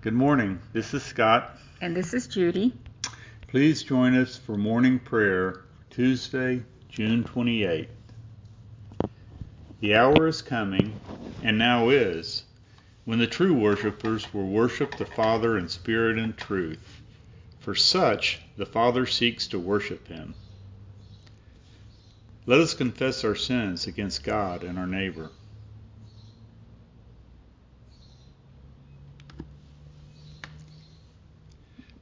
Good morning. This is Scott. And this is Judy. Please join us for morning prayer Tuesday, June 28th. The hour is coming, and now is, when the true worshippers will worship the Father in spirit and truth. For such the Father seeks to worship him. Let us confess our sins against God and our neighbor.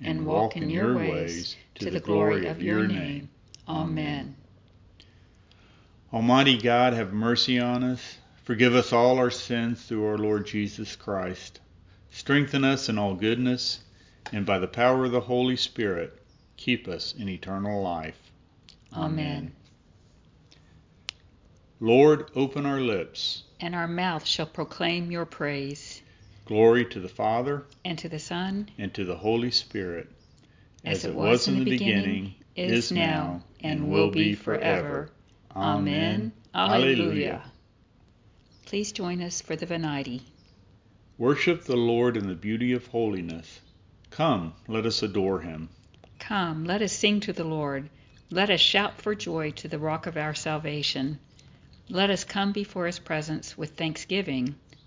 and walk in your ways to the glory of your name. Amen. Almighty God, have mercy on us. Forgive us all our sins through our Lord Jesus Christ. Strengthen us in all goodness, and by the power of the Holy Spirit, keep us in eternal life. Amen. Lord, open our lips, and our mouth shall proclaim your praise. Glory to the Father, and to the Son, and to the Holy Spirit as it was in the beginning, is now, and will be forever. Amen. Alleluia. Please join us for the Venite. Worship the Lord in the beauty of holiness. Come, let us adore him. Come, let us sing to the Lord. Let us shout for joy to the rock of our salvation. Let us come before his presence with thanksgiving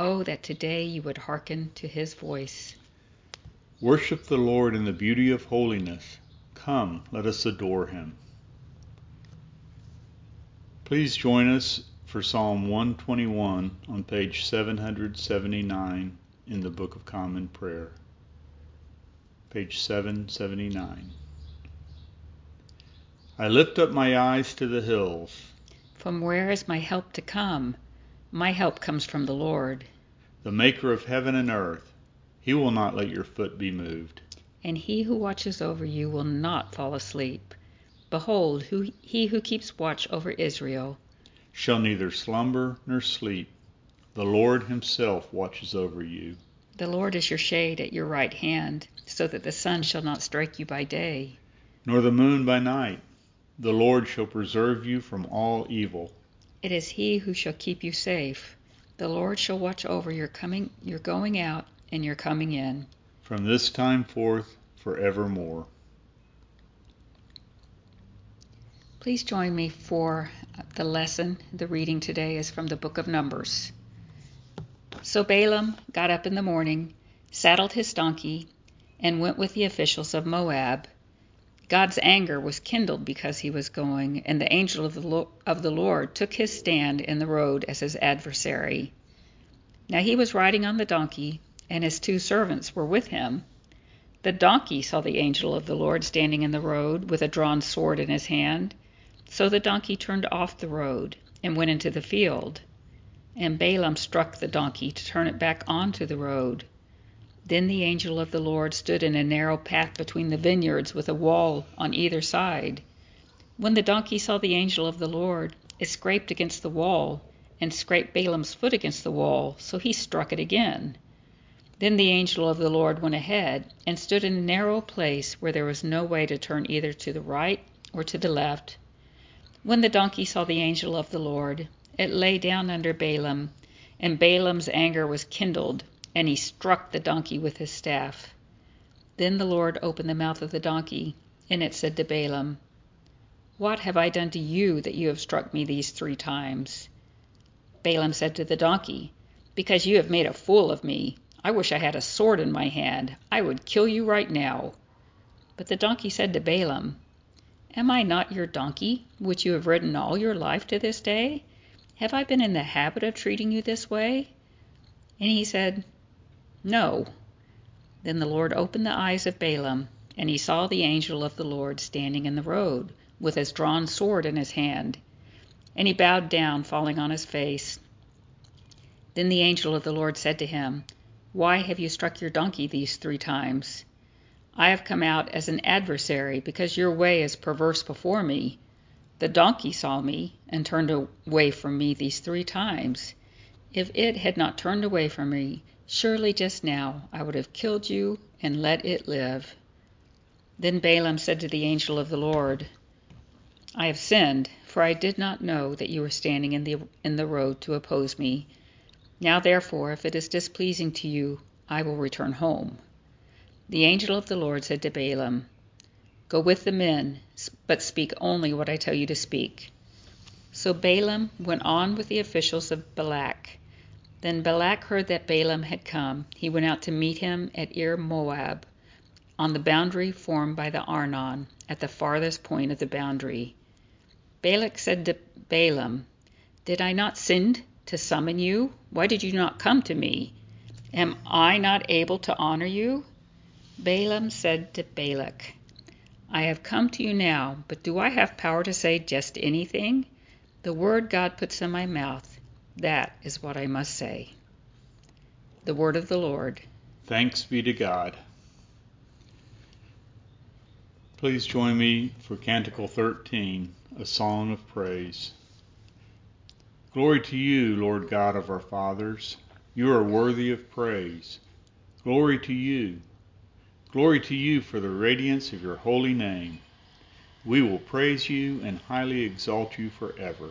Oh, that today you would hearken to his voice. Worship the Lord in the beauty of holiness. Come, let us adore him. Please join us for Psalm 121 on page 779 in the Book of Common Prayer. Page 779. I lift up my eyes to the hills. From where is my help to come? My help comes from the Lord, the maker of heaven and earth. He will not let your foot be moved. And he who watches over you will not fall asleep. Behold, who, he who keeps watch over Israel shall neither slumber nor sleep. The Lord himself watches over you. The Lord is your shade at your right hand, so that the sun shall not strike you by day, nor the moon by night. The Lord shall preserve you from all evil. It is he who shall keep you safe. The Lord shall watch over your coming your going out and your coming in. From this time forth, forevermore. Please join me for the lesson. The reading today is from the book of Numbers. So Balaam got up in the morning, saddled his donkey, and went with the officials of Moab. God's anger was kindled because he was going, and the angel of the, Lord took his stand in the road as his adversary. Now he was riding on the donkey, and his two servants were with him. The donkey saw the angel of the Lord standing in the road with a drawn sword in his hand. So the donkey turned off the road and went into the field. And Balaam struck the donkey to turn it back onto the road. Then the angel of the Lord stood in a narrow path between the vineyards with a wall on either side. When the donkey saw the angel of the Lord, it scraped against the wall and scraped Balaam's foot against the wall, so he struck it again. Then the angel of the Lord went ahead and stood in a narrow place where there was no way to turn either to the right or to the left. When the donkey saw the angel of the Lord, it lay down under Balaam, and Balaam's anger was kindled, and he struck the donkey with his staff. Then the Lord opened the mouth of the donkey, and it said to Balaam, What have I done to you that you have struck me these three times? Balaam said to the donkey, Because you have made a fool of me. I wish I had a sword in my hand. I would kill you right now. But the donkey said to Balaam, Am I not your donkey, which you have ridden all your life to this day? Have I been in the habit of treating you this way? And he said, No. Then the Lord opened the eyes of Balaam, and he saw the angel of the Lord standing in the road, with his drawn sword in his hand. And he bowed down, falling on his face. Then the angel of the Lord said to him, Why have you struck your donkey these three times? I have come out as an adversary, because your way is perverse before me. The donkey saw me, and turned away from me these three times. If it had not turned away from me, surely just now I would have killed you and let it live. Then Balaam said to the angel of the Lord, I have sinned, for I did not know that you were standing in the, in the road to oppose me. Now therefore, if it is displeasing to you, I will return home. The angel of the Lord said to Balaam, Go with the men, but speak only what I tell you to speak. So Balaam went on with the officials of Balak. Then Balak heard that Balaam had come. He went out to meet him at Ir Moab, on the boundary formed by the Arnon, at the farthest point of the boundary. Balak said to Balaam, Did I not send to summon you? Why did you not come to me? Am I not able to honor you? Balaam said to Balak, I have come to you now, but do I have power to say just anything? The word God puts in my mouth, that is what I must say. The word of the Lord. Thanks be to God. Please join me for Canticle 13, a song of praise. Glory to you, Lord God of our fathers. You are worthy of praise. Glory to you. Glory to you for the radiance of your holy name. We will praise you and highly exalt you forever.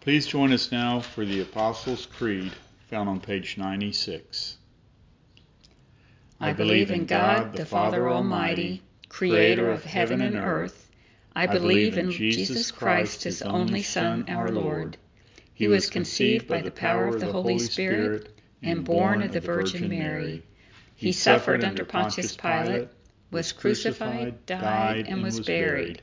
Please join us now for the Apostles' Creed found on page 96. I believe in God, the Father Almighty, creator of heaven and earth. I believe in Jesus Christ, his only Son, our Lord he was conceived by the power of the Holy Spirit and born of the Virgin Mary. He suffered under Pontius Pilate, was crucified, died, and was buried.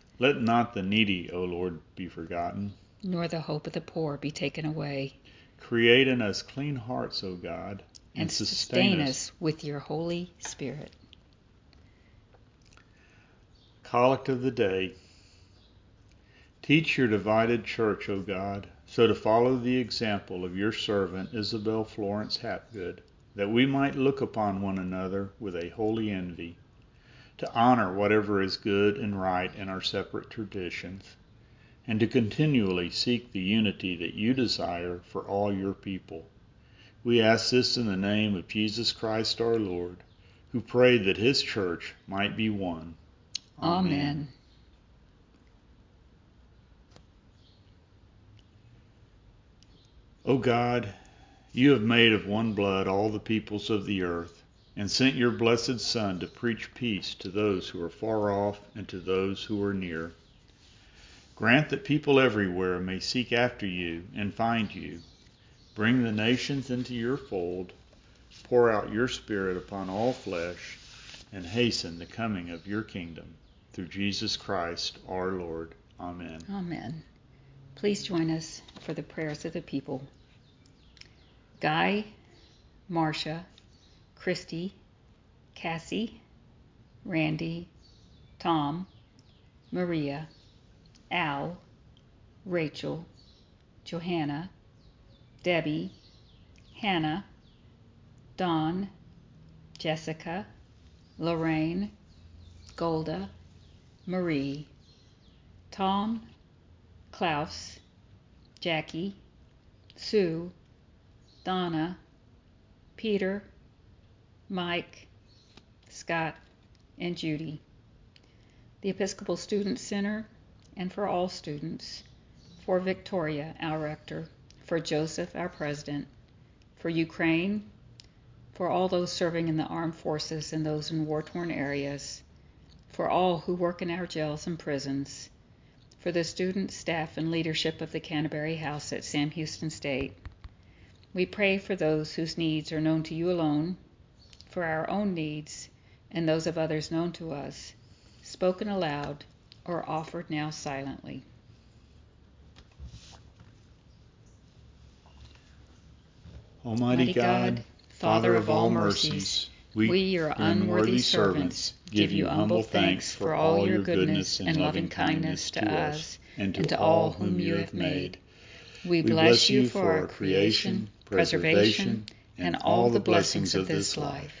Let not the needy, O Lord, be forgotten. Nor the hope of the poor be taken away. Create in us clean hearts, O God, and, and sustain, sustain us with your Holy Spirit. Collect of the Day. Teach your divided church, O God so to follow the example of your servant Isabel Florence Hapgood, that we might look upon one another with a holy envy, to honor whatever is good and right in our separate traditions, and to continually seek the unity that you desire for all your people. We ask this in the name of Jesus Christ our Lord, who prayed that his church might be one. Amen. Amen. O God, you have made of one blood all the peoples of the earth, and sent your blessed Son to preach peace to those who are far off and to those who are near. Grant that people everywhere may seek after you and find you. Bring the nations into your fold. Pour out your Spirit upon all flesh, and hasten the coming of your kingdom. Through Jesus Christ our Lord. Amen. Amen. Please join us for the prayers of the people. Guy, Marcia, Christy, Cassie, Randy, Tom, Maria, Al, Rachel, Johanna, Debbie, Hannah, Don, Jessica, Lorraine, Golda, Marie, Tom, Klaus, Jackie, Sue, Donna, Peter, Mike, Scott, and Judy. The Episcopal Student Center, and for all students, for Victoria, our rector, for Joseph, our president, for Ukraine, for all those serving in the armed forces and those in war torn areas, for all who work in our jails and prisons for the students, staff, and leadership of the Canterbury House at Sam Houston State. We pray for those whose needs are known to you alone, for our own needs and those of others known to us, spoken aloud or offered now silently. Almighty God, Father of all mercies, we, we, your unworthy servants, give you humble thanks for all your goodness and loving kindness to us and to all whom you have made. We bless you for our creation, preservation, and all the blessings of this life,